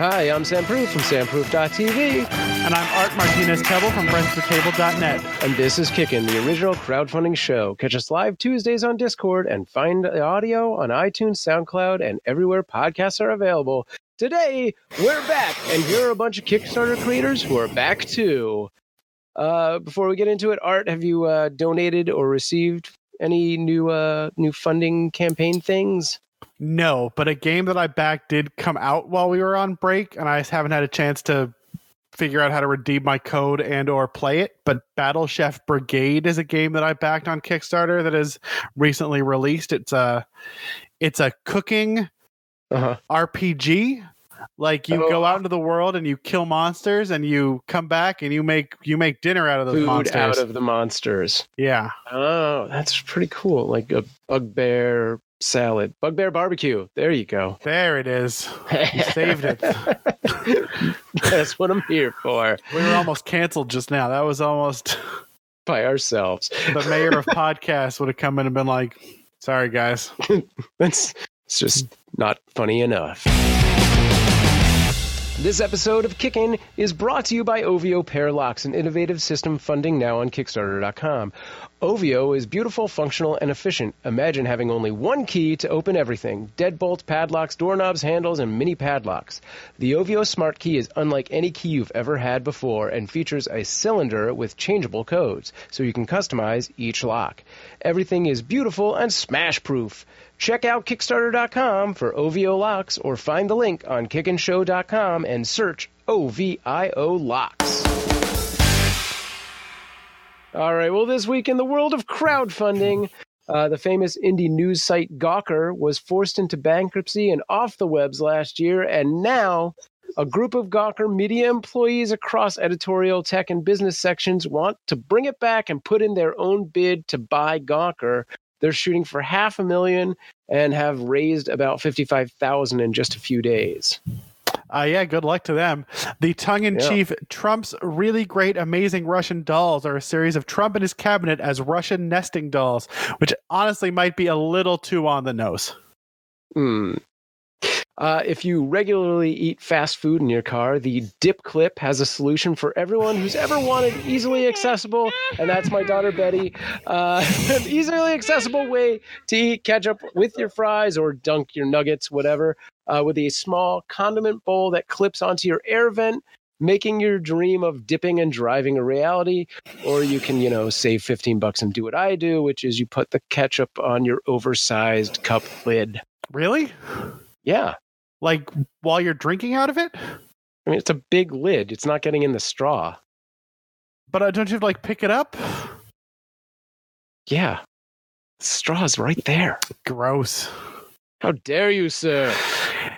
Hi, I'm Sam Proof from samproof.tv, And I'm Art Martinez Tebbel from FriendsAtTheTable.net. and this is Kickin', the original crowdfunding show. Catch us live Tuesdays on Discord and find the audio on iTunes, SoundCloud, and everywhere podcasts are available. Today, we're back, and here are a bunch of Kickstarter creators who are back too. Uh, before we get into it, Art, have you uh, donated or received any new uh, new funding campaign things? No, but a game that I backed did come out while we were on break, and I haven't had a chance to figure out how to redeem my code and or play it. But Battle Chef Brigade is a game that I backed on Kickstarter that is recently released. It's a it's a cooking Uh-huh. RPG. Like you Oh. go out into the world and you kill monsters and you come back and you make you make dinner out of those Food monsters. out of the monsters. yeah. Oh, that's pretty cool. Like a bugbear salad, bugbear barbecue. There you go. There it is. You saved it. That's what I'm here for. We were almost canceled just now. That was almost By ourselves. the mayor of podcasts would have come in and been like, "Sorry, guys." That's it's just not funny enough. This episode of Kickin' is brought to you by Ovio Pair Locks, an innovative system funding now on Kickstarter.com. Ovio is beautiful, functional, and efficient. Imagine having only one key to open everything deadbolts, padlocks, doorknobs, handles, and mini padlocks. The Ovio Smart Key is unlike any key you've ever had before and features a cylinder with changeable codes, so you can customize each lock. Everything is beautiful and smash proof. Check out Kickstarter.com for OVO locks or find the link on kickinshow.com and search OVIO locks. All right, well, this week in the world of crowdfunding, uh, the famous indie news site Gawker was forced into bankruptcy and off the webs last year, and now a group of Gawker media employees across editorial, tech, and business sections want to bring it back and put in their own bid to buy Gawker. They're shooting for half a million and have raised about 55,000 in just a few days. Uh, yeah, good luck to them. The tongue-in-cheek Trump's really great, amazing Russian dolls are a series of Trump and his cabinet as Russian nesting dolls, which honestly might be a little too on the nose. Hmm. Uh, if you regularly eat fast food in your car, the Dip Clip has a solution for everyone who's ever wanted easily accessible, and that's my daughter Betty. Uh, an easily accessible way to eat ketchup with your fries or dunk your nuggets, whatever, uh, with a small condiment bowl that clips onto your air vent. Making your dream of dipping and driving a reality, or you can, you know, save 15 bucks and do what I do, which is you put the ketchup on your oversized cup lid. Really? Yeah. Like while you're drinking out of it? I mean, it's a big lid. It's not getting in the straw. But uh, don't you have to like pick it up? Yeah. The straw's right there. Gross. How dare you, sir?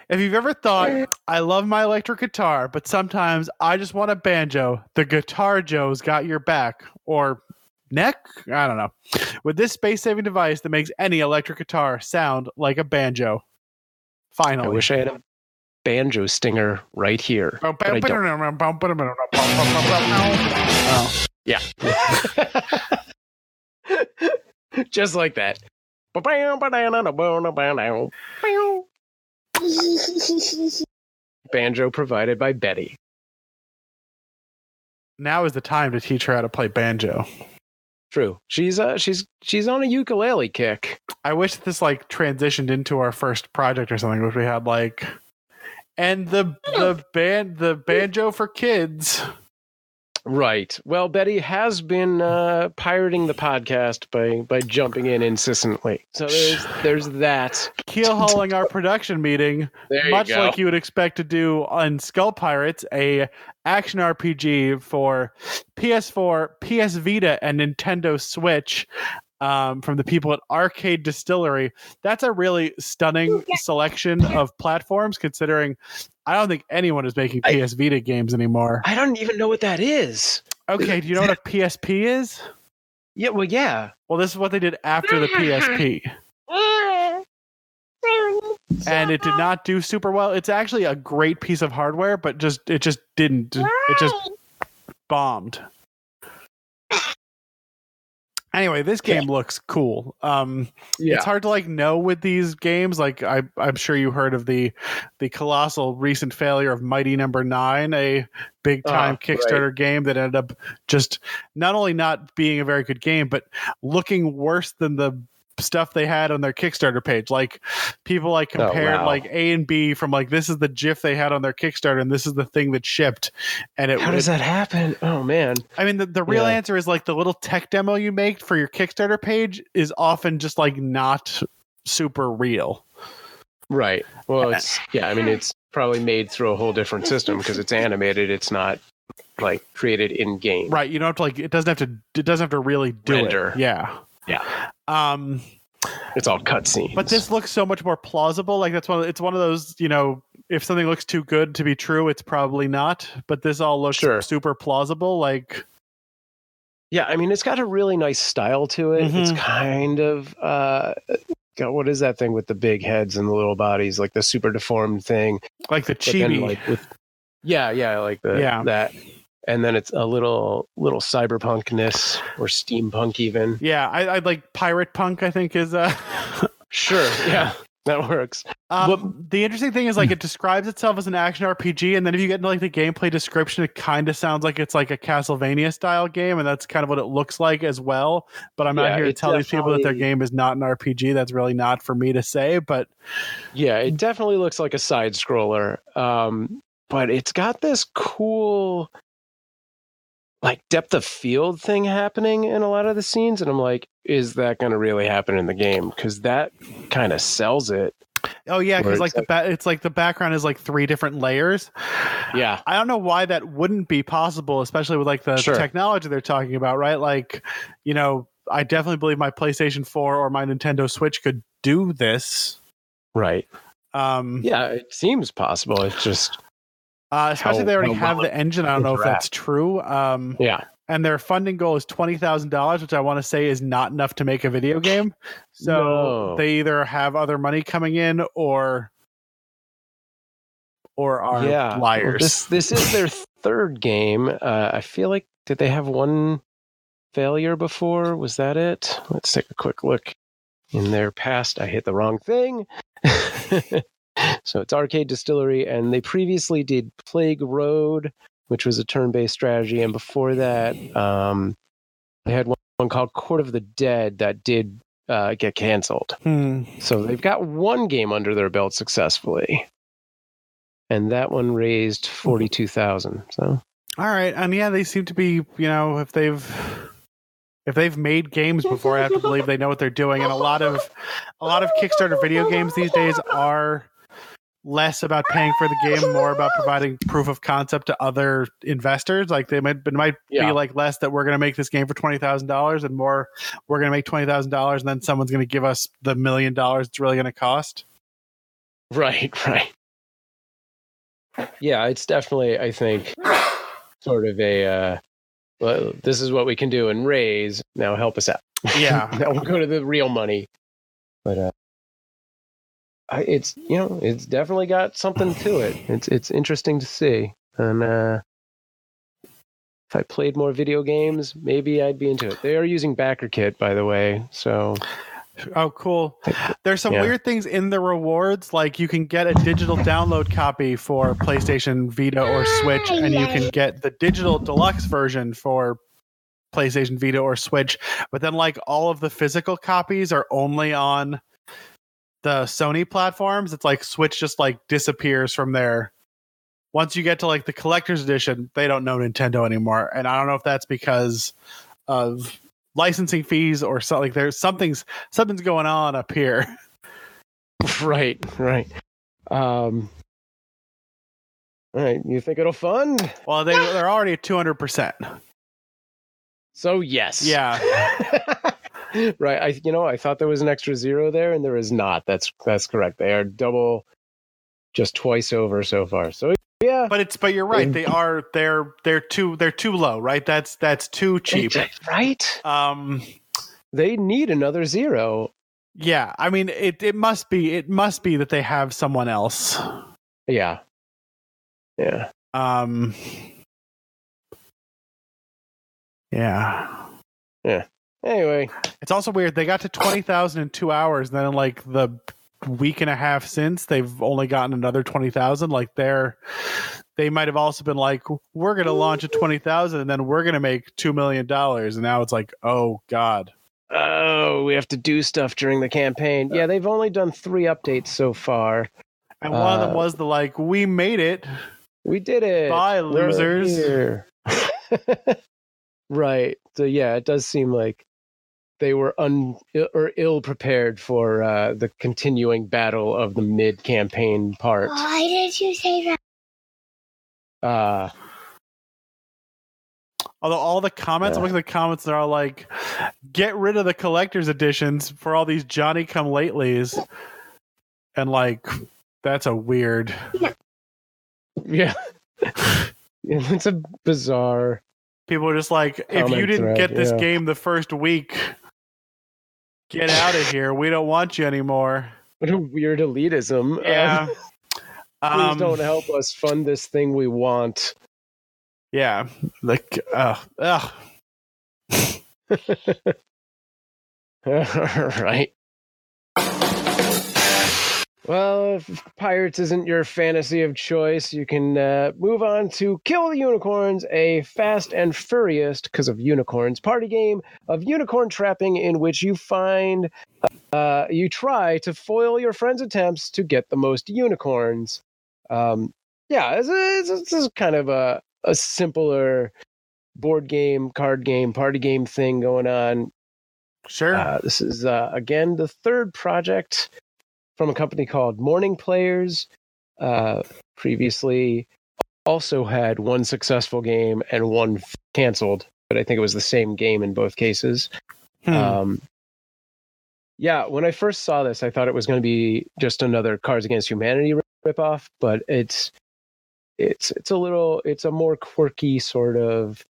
If you've ever thought, I love my electric guitar, but sometimes I just want a banjo, the Guitar Joe's got your back. Or neck? I don't know. With this space saving device that makes any electric guitar sound like a banjo. I wish I had a banjo stinger right here. Oh, but I don't. Oh. Yeah. Just like that. Banjo provided by Betty. Now is the time to teach her how to play banjo. True. She's uh she's she's on a ukulele kick. I wish this like transitioned into our first project or something, which we had like, and the the band the banjo for kids. Right. Well, Betty has been uh, pirating the podcast by by jumping in insistently. So there's there's that. Keel hauling our production meeting, There you much go. like you would expect to do on SkullPirates, a action RPG for PS4, PS Vita, and Nintendo Switch. Um, from the people at Arcade Distillery. That's a really stunning selection of platforms, considering I don't think anyone is making I- PS Vita games anymore. I don't even know what that is. Okay, do you know what a PSP is? Yeah. Well, yeah. Well, this is what they did after the PSP. and it did not do super well. It's actually a great piece of hardware, but just it just didn't. It just bombed. Anyway, this game looks cool. Um, Yeah. It's hard to like know with these games. Like I, I'm sure you heard of the the colossal recent failure of Mighty Number Nine, a big time Ah, Kickstarter game that ended up just not only not being a very good game, but looking worse than the stuff they had on their Kickstarter page. Like people like Oh, compared wow. like A and B from like this is the GIF they had on their Kickstarter and this is the thing that shipped. And it How does that happen? Oh man. I mean, the, the real Yeah. answer is like the little tech demo you make for your Kickstarter page is often just like not super real. Right. Well, it's yeah. I mean, it's probably made through a whole different system because it's animated. It's not like created in game. Right. You don't have to like, it doesn't have to, it doesn't have to really do Render. it. Yeah. Yeah. Um, It's all cutscenes. but this looks so much more plausible. Like that's one, of, it's one of those, you know, if something looks too good to be true, it's probably not. But this all looks Sure. super plausible. Like, Yeah, I mean, it's got a really nice style to it. It's Mhm. kind of uh, got what is that thing with the big heads and the little bodies, like the super deformed thing. like the chibi. like with yeah, yeah, like the Yeah. that, and then it's a little little cyberpunkness or steampunk even. yeah. I, I like pirate punk, I think is, uh, Sure, yeah, that works. Um, the interesting thing is like it describes itself as an action RPG, and then if you get into like the gameplay description, it kind of sounds like it's like a Castlevania style game, and that's kind of what it looks like as well. But I'm not Yeah, here to tell these people that their game is not an RPG. That's really not for me to say. But Yeah, it definitely looks like a side scroller. Um, but it's got this cool like depth of field thing happening in a lot of the scenes and I'm like is that going to really happen in the game cuz that kind of sells it. oh yeah, because like the ba- it's like the background is like three different layers. Yeah. I don't know why that wouldn't be possible, especially with like the Sure. technology they're talking about, right? Like, you know, I definitely believe my PlayStation 4 or my Nintendo Switch could do this. Right. Um, Yeah, it seems possible. It's just Uh, especially how- they already have well the engine. I don't know if that's true. Um, yeah. and their funding goal is twenty thousand dollars, which I want to say is not enough to make a video game. So No. they either have other money coming in or or are yeah. Well, liars. this this is their third game. Uh, I feel like did they have one failure before? Was that it? Let's take a quick look in their past. I hit the wrong thing. so it's Arcade Distillery, and they previously did Plague Road, which was a turn-based strategy, and before that, um, they had one, one called Court of the Dead that did uh, get canceled. Hmm. So they've got one game under their belt successfully. And that one raised 42,000. So, All right, and yeah, they seem to be. You know, if they've if they've made games before, I have to believe they know what they're doing. And a lot of a lot of Kickstarter video games these days are less about paying for the game, more about providing proof of concept to other investors. Like they might it might Yeah. be like less that we're going to make this game for twenty thousand dollars, and more we're going to make twenty thousand dollars, and then someone's going to give us the million dollars it's really going to cost. right, right. Yeah, it's definitely, I think, sort of a, uh, well, this is what we can do and raise. Now help us out. Yeah. now we'll go to the real money. But, uh, I, it's you know it's definitely got something to it. It's it's interesting to see, and uh, if I played more video games, maybe I'd be into it. They are using BackerKit, by the way, so Oh, cool. There's some Yeah. weird things in the rewards. Like you can get a digital download copy for PlayStation Vita or Switch, and you can get the digital deluxe version for PlayStation Vita or Switch. But then, like, all of the physical copies are only on the Sony platforms. It's like Switch just like disappears from there. Once you get to like the collector's edition, they don't know Nintendo anymore. And I don't know if that's because of licensing fees or something. Like there's something's something's going on up here. right, right. Um, all right, you think it'll fund? Well, they they're already at two hundred percent. So yes, Yeah. right. I you know I thought there was an extra zero there, and there is not. That's that's correct. They are double, just twice over so far. So yeah, But it's but you're right. They are they're they're too they're too low, right? That's that's too cheap. right? Um They need another zero. yeah, I mean it it must be it must be that they have someone else. Yeah, yeah. Um Yeah. Yeah. Anyway, It's also weird. They got to 20,000 in two hours. And then, in like the week and a half since, they've only gotten another 20,000. Like, they're, they might have also been like, we're going to launch at 20,000 and then we're going to make $2 million. And now it's like, oh, God. oh, we have to do stuff during the campaign. Yeah, they've only done three updates so far. And one of them Uh, was the like, we made it. We did it. Bye, losers. right. So yeah, it does seem like they were un or ill prepared for uh, the continuing battle of the mid campaign part. Why did you say that? Uh, Although all the comments, I'm Yeah. looking at the comments, they're all like, get rid of the collector's editions for all these Johnny come latelys. And like, that's a weird. yeah. Yeah, it's a bizarre. People are just like, if you didn't thread, get this yeah. game the first week, get out of here. We don't want you anymore. What a weird elitism. Yeah. Um, please Um, don't help us fund this thing we want. Yeah. Like, uh, ugh. right. Well, if Pirates isn't your fantasy of choice, you can uh, move on to Kill the Unicorns, a fast and furious, because of unicorns, party game of unicorn trapping in which you find, uh, you try to foil your friends' attempts to get the most unicorns. Um, yeah, it's, it's kind of a, a simpler board game, card game, party game thing going on. Sure. Uh, this is uh, again the third project from a company called Morning Players. Uh, previously, also had one successful game and one f- canceled, but I think it was the same game in both cases. Hmm. Um, yeah, when I first saw this, I thought it was going to be just another Cards Against Humanity rip- ripoff, but it's it's it's a little it's a more quirky sort of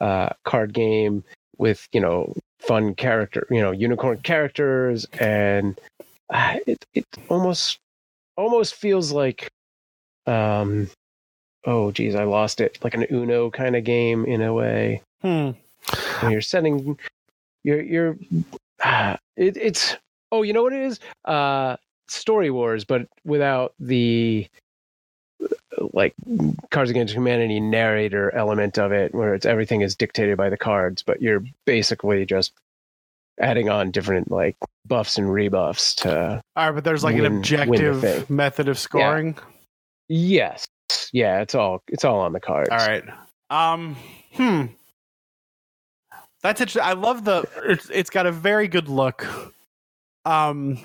uh, card game with you know fun character you know unicorn characters and it it almost almost feels like um oh geez I lost it. Like an Uno kind of game in a way. Hmm. you're setting you're you're ah, it, it's oh you know what it is? Uh story wars but without the like cards against humanity narrator element of it where it's everything is dictated by the cards but you're basically just adding on different like buffs and rebuffs to All right, but there's like win- an objective method of scoring. yes yeah it's all it's all on the cards All right. Um. Hmm. That's interesting. I love the. It's, it's got a very good look. Um.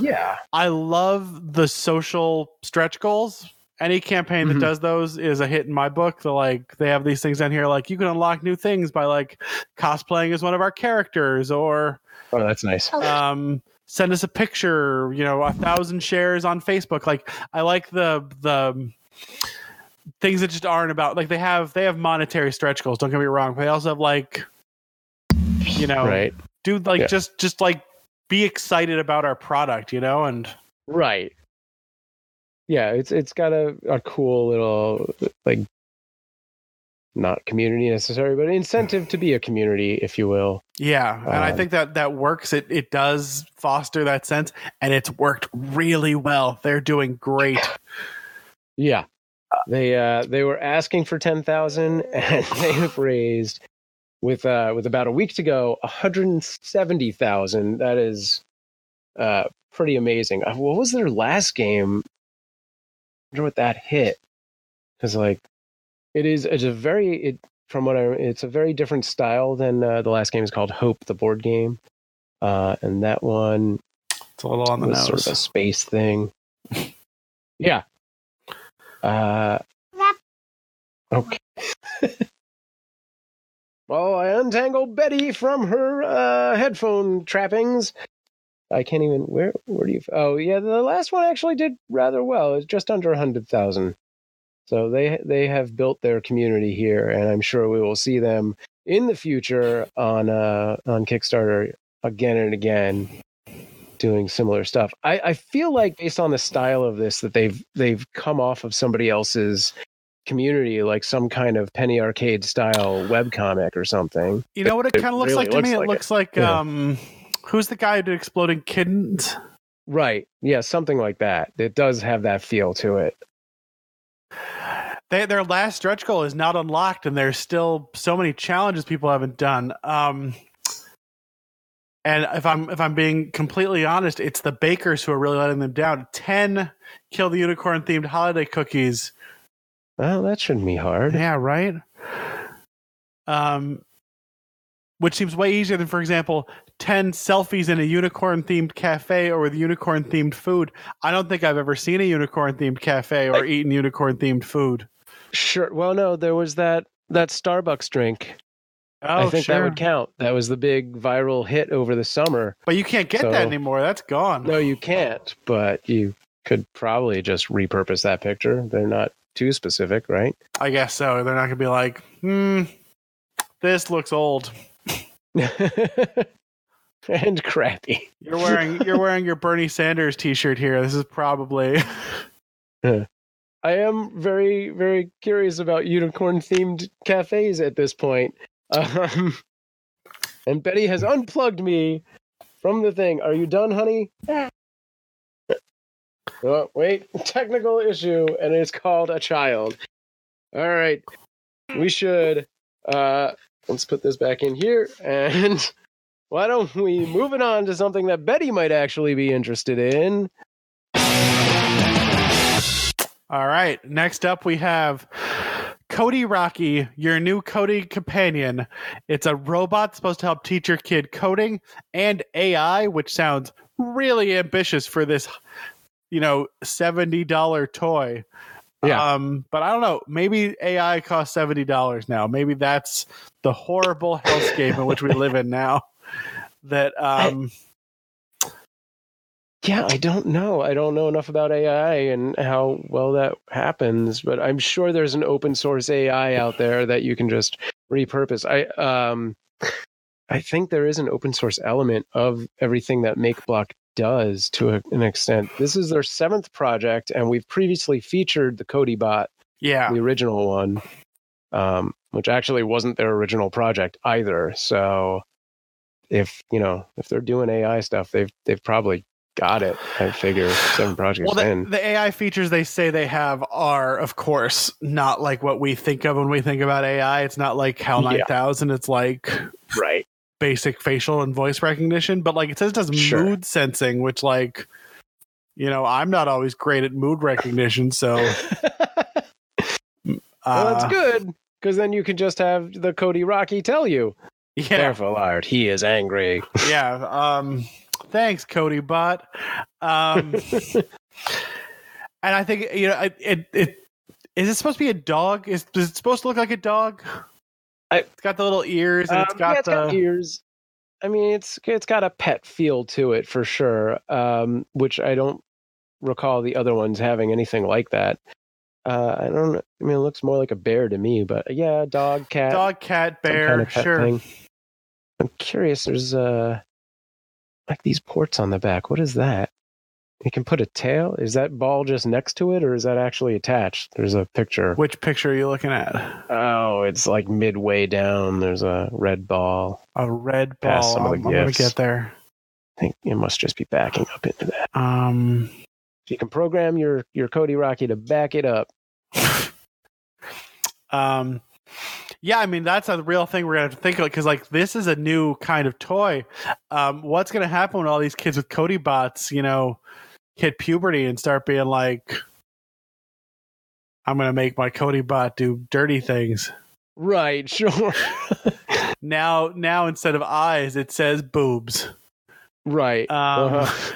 yeah I love the social stretch goals. Any campaign that does those is a hit in my book. The like they have these things down here, like you can unlock new things by like cosplaying as one of our characters, or oh that's nice um, send us a picture. You know, a thousand shares on Facebook. Like I like the the things that just aren't about like they have they have monetary stretch goals. Don't get me wrong, but they also have like you know, right dude, like Yeah. just just like be excited about our product, you know, and Right. Yeah, it's it's got a, a cool little like not community necessary, but incentive to be a community, if you will. Yeah, and I Um, think that that works. It it does foster that sense, and it's worked really well. They're doing great. Yeah. They uh they were asking for ten thousand and they have raised with uh with about a week to go, hundred and seventy thousand. That is uh pretty amazing. Uh, What was their last game? I wonder what that hit. Because like it is it's a very it from what I it's a very different style than uh, the last game is called Hope, the board game. Uh and that one It's a little on the nose. sort of a space thing. yeah. Uh, okay. well, I untangled Betty from her uh, headphone trappings. I can't even. Where? Where do you? Oh, yeah. The last one actually did rather well. It's just under a hundred thousand. So they they have built their community here, and I'm sure we will see them in the future on uh, on Kickstarter again and again doing similar stuff. I, I feel like based on the style of this that they've they've come off of somebody else's community, like some kind of penny arcade style webcomic or something. You know what it, It kind of looks really like to looks me? like it it. looks like Yeah. um, who's the guy who did Exploding Kittens? Right. Yeah, something like that. It does have that feel to it. They, their last stretch goal is not unlocked, and there's still so many challenges people haven't done. Um, and if I'm if I'm being completely honest, it's the bakers who are really letting them down. Ten kill the unicorn themed holiday cookies. Well, that shouldn't be hard. Yeah, right. Um, which seems way easier than, for example, ten selfies in a unicorn themed cafe or with unicorn themed food. I don't think I've ever seen a unicorn themed cafe or eaten unicorn themed food. Sure. Well, no, there was that that Starbucks drink. Oh, I think that would count. That was the big viral hit over the summer. But you can't get So- that anymore. That's gone. No, you can't, but you could probably just repurpose that picture. They're not too specific, right? I guess so. They're not going to be like, hmm, this looks old. and crappy. You're wearing you're wearing your Bernie Sanders T-shirt here. This is probably I am very, very curious about unicorn themed cafes at this point. Um, and Betty has unplugged me from the thing. Are you done, honey? Oh, wait, technical issue, and it's called a child. All right, we should. Uh, let's put this back in here, and why don't we move it on to something that Betty might actually be interested in? all right. Next up, we have Codey Rocky, your new coding companion. It's a robot supposed to help teach your kid coding and AI, which sounds really ambitious for this, you know, seventy dollar toy. Yeah. Um, but I don't know. Maybe AI costs seventy dollars now. Maybe that's the horrible hellscape in which we live in now. That um, Yeah, I don't know. I don't know enough about AI and how well that happens, but I'm sure there's an open source AI out there that you can just repurpose. I um I think there is an open source element of everything that Makeblock does to a, an extent. This is their seventh project, and we've previously featured the CodeyBot, yeah, the original one, um, which actually wasn't their original project either. So if you know if they're doing AI stuff, they've they've probably got it. I figure seven projects well, in. the, the AI features they say they have are, of course, not like what we think of when we think about AI. It's not like HAL Yeah. 9000. It's like right. basic facial and voice recognition, but like it says it does Sure. mood sensing, which like you know I'm not always great at mood recognition, so uh, well, that's good because then you can just have the Codey Rocky tell you. Yeah, Careful, Art. He is angry. yeah. Um, thanks, Codey Bot. Um, and I think you know it, it. It is it supposed to be a dog? Is, is it supposed to look like a dog? I- it's got the little ears and Um, it's got yeah, it's the. got ears. I mean, it's it's got a pet feel to it for sure, um, which I don't recall the other ones having anything like that. Uh, I don't. I mean, it looks more like a bear to me, but yeah, dog, cat, Dog, cat, bear, kind of sure. thing. I'm curious. There's uh, like these ports on the back. What is that? You can put a tail. Is that ball just next to it, or is that actually attached? There's a picture. Which picture are you looking at? Oh, it's like midway down. There's a red ball. A red ball. Some of the I'm, I'm gonna get there. I think it must just be backing up into that. Um, You can program your your Codey Rocky to back it up. um, yeah, I mean that's a real thing we're gonna have to think of because like this is a new kind of toy. Um, what's gonna happen when all these kids with Codey bots, you know, hit puberty and start being like, "I'm gonna make my Codey bot do dirty things." Right, sure. Now, now instead of eyes, it says boobs. right. Um, Uh-huh.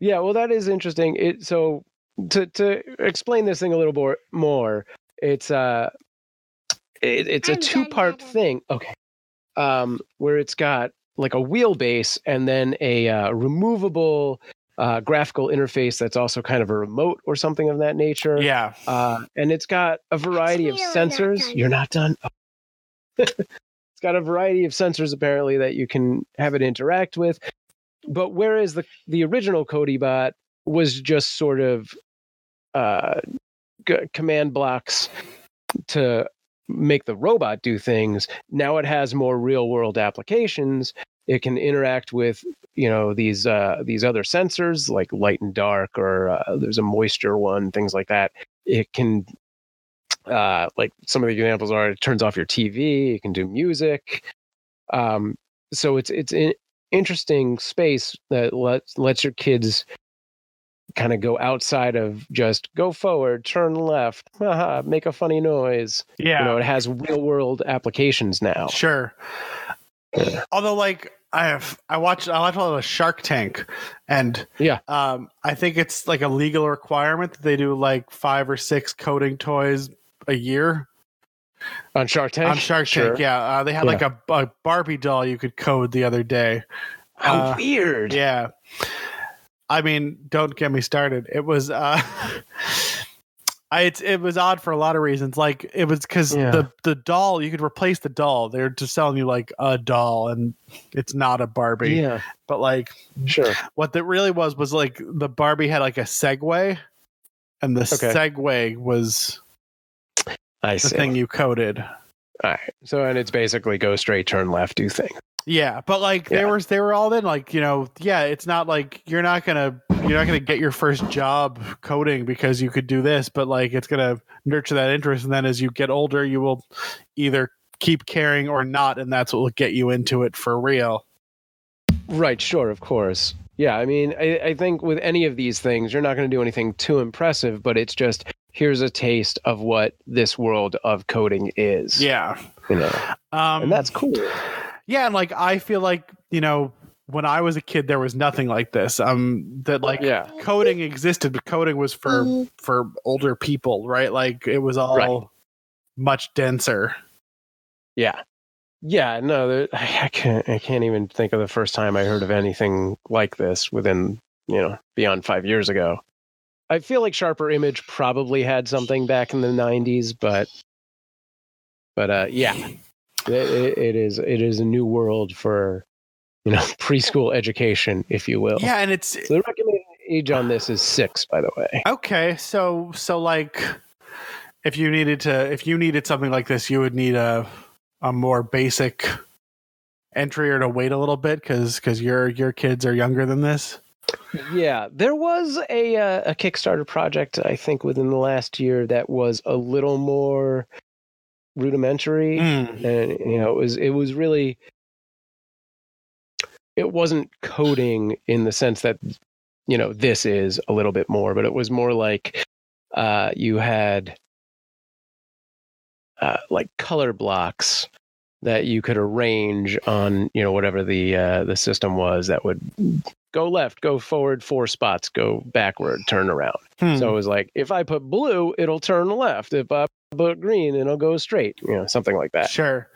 Yeah, well, that is interesting. It so to to explain this thing a little more more. It's uh, it, it's a I'm two part thing. Okay, um, where it's got like a wheelbase and then a uh, removable uh, graphical interface that's also kind of a remote or something of that nature. Yeah, Uh, and it's got a variety of really not sensors. You're not done. Oh. it's got a variety of sensors apparently that you can have it interact with. But whereas the the original Codey bot was just sort of uh, g- command blocks to make the robot do things. Now it has more real world applications. It can interact with you know these uh, these other sensors like light and dark, or uh, there's a moisture one, things like that. It can uh, like some of the examples are it turns off your TV. It can do music. Um, so it's it's an interesting space that lets lets your kids kind of go outside of just go forward, turn left, haha, make a funny noise. Yeah. You know, it has real world applications now. Sure. Although, like, I have I watched I watched a lot of Shark Tank, and Yeah. um, I think it's like a legal requirement that they do like five or six coding toys a year On Shark Tank? on Shark Sure. Tank. Yeah, uh, they had like a, a Barbie doll you could code the other day. How Uh, weird. Yeah. I mean, don't get me started. It was uh I it's, it was odd for a lot of reasons. Like it was cuz Yeah. the the doll, you could replace the doll. They're just selling you like a doll and it's not a Barbie. Yeah, But like sure. what that really was was like the Barbie had like a Segway and the Okay. Segway was I the see. thing you coded. All right. So, and it's basically go straight, turn left, do thing. Yeah, but like they were they were all in like, you know, yeah, it's not like you're not going to you're not to get your first job coding because you could do this, but like it's going to nurture that interest and then as you get older you will either keep caring or not and that's what will get you into it for real. Right, sure, of course. Yeah, I mean, I, I think with any of these things, you're not going to do anything too impressive, but it's just here's a taste of what this world of coding is. Yeah. You know, Um and that's cool. Yeah, and like I feel like, you know, when I was a kid there was nothing like this. Um that like Yeah. coding existed, but coding was for for older people, right? Like it was all Right. much denser. Yeah. Yeah, no, there, I I can't. I can't even think of the first time I heard of anything like this within, you know, beyond five years ago. I feel like Sharper Image probably had something back in the '90s, but, but uh, yeah, it, it, is. It is a new world for, you know, preschool education, if you will. Yeah, and it's So the recommended age on this is six, by the way. okay. So so like if you needed to if you needed something like this, you would need a a more basic entry or to wait a little bit because because your your kids are younger than this. Yeah, there was a uh, a Kickstarter project I think within the last year that was a little more rudimentary, Mm. and you know it was it was really it wasn't coding in the sense that you know this is a little bit more, but it was more like uh, you had uh, like color blocks that you could arrange on you know whatever the uh, the system was that would go left, go forward four spots, go backward, turn around. Hmm. So it was like if I put blue, it'll turn left. If I put green, and it'll go straight. You know, something like that. Sure.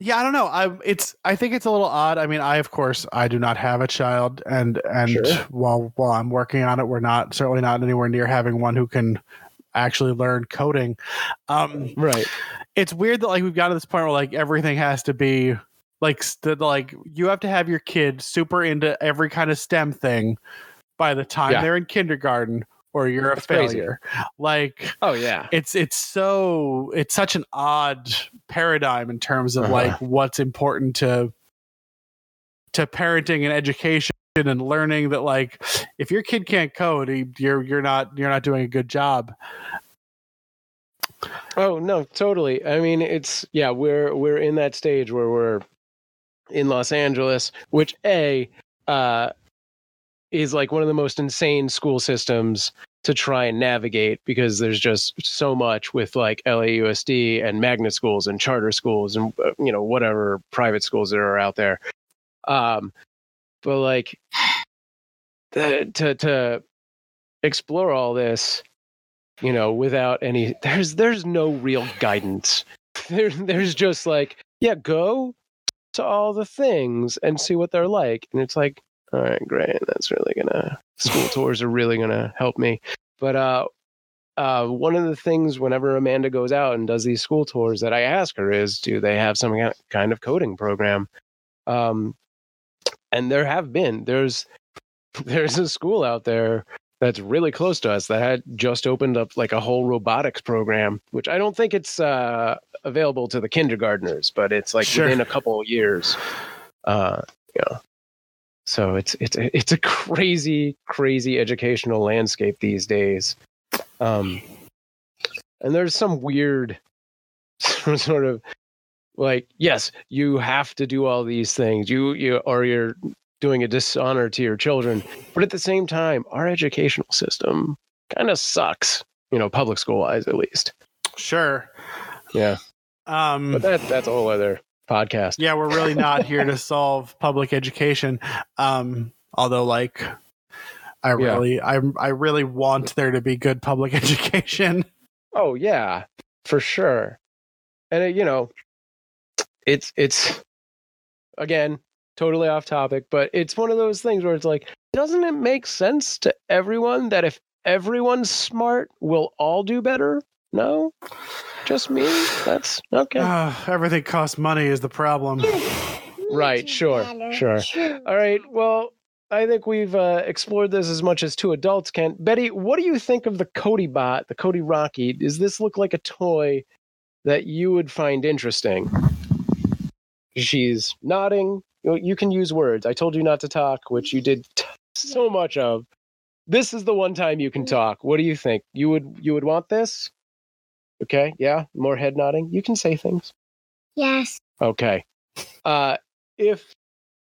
Yeah, I don't know. I it's I think it's a little odd. I mean, I of course I do not have a child, and and Sure. while while I'm working on it, we're not certainly not anywhere near having one who can actually learn coding. Um, Right. it's weird that like we've got to this point where like everything has to be like st- like you have to have your kid super into every kind of STEM thing by the time Yeah. they're in kindergarten, or you're a That's crazy. failure. Like Oh yeah. it's it's so it's such an odd paradigm in terms of Uh-huh. like what's important to to parenting and education and learning that like if your kid can't code you're you're not you're not doing a good job Oh no, totally. I mean, it's yeah, we're we're in that stage where we're in Los Angeles, which a uh, is like one of the most insane school systems to try and navigate because there's just so much with like LAUSD and magnet schools and charter schools and uh, you know whatever private schools that are out there. Um, but like the, to to explore all this you know without any there's there's no real guidance there, there's just like yeah go to all the things and see what they're like and it's like all right great that's really gonna school tours are really gonna help me but uh uh, one of the things whenever Amanda goes out and does these school tours that I ask her is, do they have some kind of coding program? Um, and there have been. There's there's a school out there that's really close to us that had just opened up like a whole robotics program, which I don't think it's uh, available to the kindergartners, but it's like Sure. within a couple of years. Uh, yeah. So it's it's it's a crazy crazy educational landscape these days. Um, and there's some weird sort of like yes, you have to do all these things. You you or you're doing a dishonor to your children. But at the same time, our educational system kind of sucks, you know, public school wise at least. Sure. Yeah. Um, But that that's a whole other podcast. yeah, we're really not here to solve public education. Um, although, like, I Yeah. really, I, I really want there to be good public education. Oh yeah, for sure. And it, you know, it's it's again totally off topic, but it's one of those things where it's like, doesn't it make sense to everyone that if everyone's smart, we'll all do better? No, just me. That's okay. Uh, everything costs money is the problem. Right, sure, sure. All right. Well, I think we've uh, explored this as much as two adults can. Betty, what do you think of the Codey bot, the Codey Rocky? Does this look like a toy that you would find interesting? She's nodding. You, you can use words. I told you not to talk, which you did t- so much of. This is the one time you can talk. What do you think? You would you would want this? Okay. Yeah. More head nodding. You can say things. Yes. Okay. Uh, if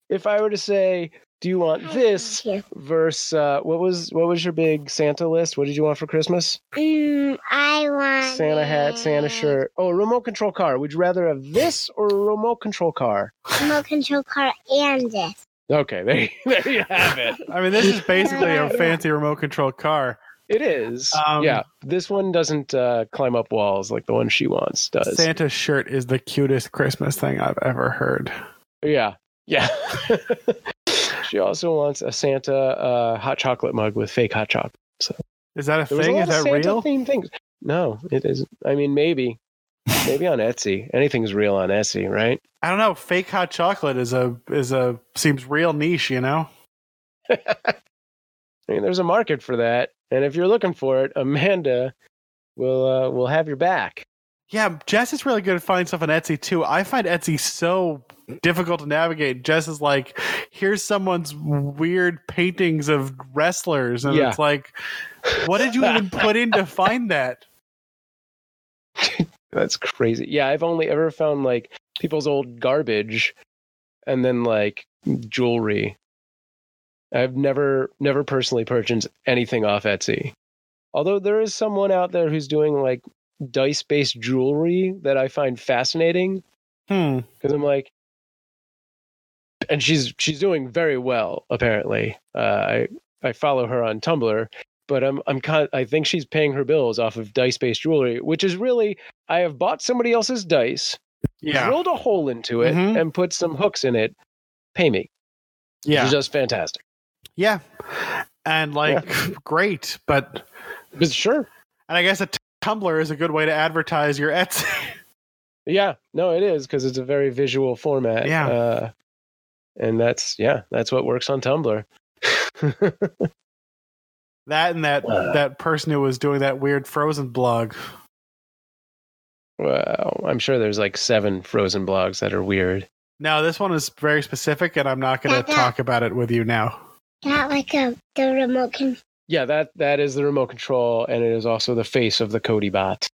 if I were to say, do you want this Here. versus uh, what was what was your big Santa list? What did you want for Christmas? Mm, I want Santa hat, Santa shirt. Oh, a remote control car. Would you rather have this or a remote control car? remote control car and this. Okay, there, there you have it. I mean, this is basically a fancy remote control car. It is. Um, yeah, this one doesn't uh, climb up walls like the one she wants does. Santa's shirt is the cutest Christmas thing I've ever heard. Yeah, yeah. she also wants a Santa uh, hot chocolate mug with fake hot chocolate. So Is that a There a thing? lot Is that Santa real? themed things. No, it isn't. I mean, maybe, maybe on Etsy. Anything's real on Etsy, right? I don't know. Fake hot chocolate is a is a seems real niche, you know. I mean, there's a market for that, and if you're looking for it, Amanda will uh, will have your back. Yeah, Jess is really good at finding stuff on Etsy too. I find Etsy so difficult to navigate. Jess is like, here's someone's weird paintings of wrestlers, and Yeah. it's like, what did you even put in to find that? That's crazy. Yeah, I've only ever found like people's old garbage, and then like jewelry. I've never never personally purchased anything off Etsy. Although there is someone out there who's doing like dice based jewelry that I find fascinating. Hmm. because I'm like, and she's she's doing very well apparently. Uh, I I follow her on Tumblr, but I'm I'm kind I think she's paying her bills off of dice based jewelry, which is really I have bought somebody else's dice, Yeah. drilled a hole into it, Mhm. and put some hooks in it. Pay me. Yeah. It's just fantastic. Yeah. And like, great, but But sure. and I guess a t- Tumblr is a good way to advertise your Etsy. Yeah, no, it is because it's a very visual format. Yeah. Uh, and that's yeah, that's what works on Tumblr. that and that Uh. that person who was doing that weird Frozen blog. well, I'm sure there's like seven frozen blogs that are weird. No, this one is very specific, and I'm not going to That- that- talk about it with you now. Not like a the remote can. Yeah, that that is the remote control, and it is also the face of the Codey bot.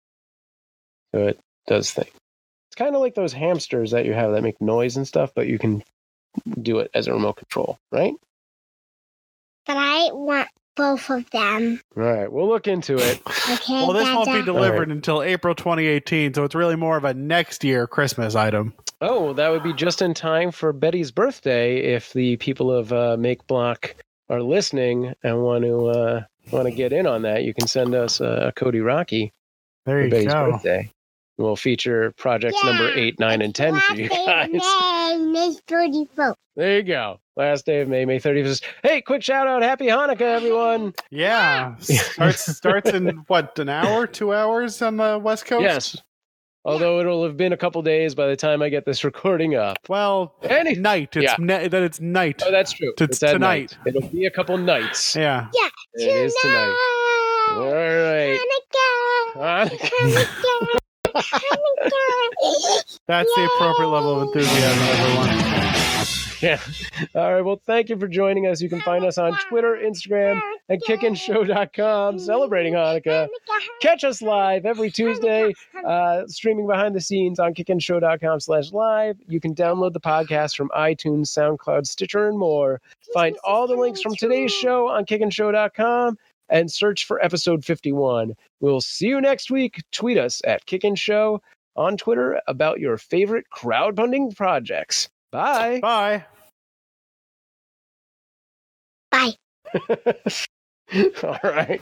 So it does things. It's kind of like those hamsters that you have that make noise and stuff, but you can do it as a remote control, right? But I want both of them. All right, we'll look into it. Okay. Well, this won't be Dada? delivered until April 2018, so it's really more of a next year Christmas item. Oh, that would be just in time for Betty's birthday if the people of uh, Makeblock are listening and want to uh, want to get in on that. You can send us a Codey Rocky There for you Betty's go. birthday. We'll feature projects Yeah, number eight, nine, and ten for you guys. Miss Beautiful. There you go. Last day of May, May 31st. Hey, quick shout out. Happy Hanukkah, everyone. Yeah, starts starts in what an hour, two hours on the West Coast. Yes. Although it'll have been a couple days by the time I get this recording up. Well, Any- night. It's Yeah. ne- that it's night. Oh, that's true. It's tonight. night. It'll be a couple nights. yeah. Yeah. It is tonight. All right. Hanukkah. Hanukkah. Hanukkah. That's the appropriate level of enthusiasm, everyone. Yeah. All right. Well, thank you for joining us. You can find us on Twitter, Instagram, and kickinshow.com celebrating Hanukkah. Catch us live every Tuesday, uh, streaming behind the scenes on kickinshow.com slash live. You can download the podcast from iTunes, SoundCloud, Stitcher, and more. Find all the links from today's show on kickinshow.com and search for episode 51. We'll see you next week. Tweet us at kickinshow on Twitter about your favorite crowdfunding projects. Bye. Bye. Bye. all right.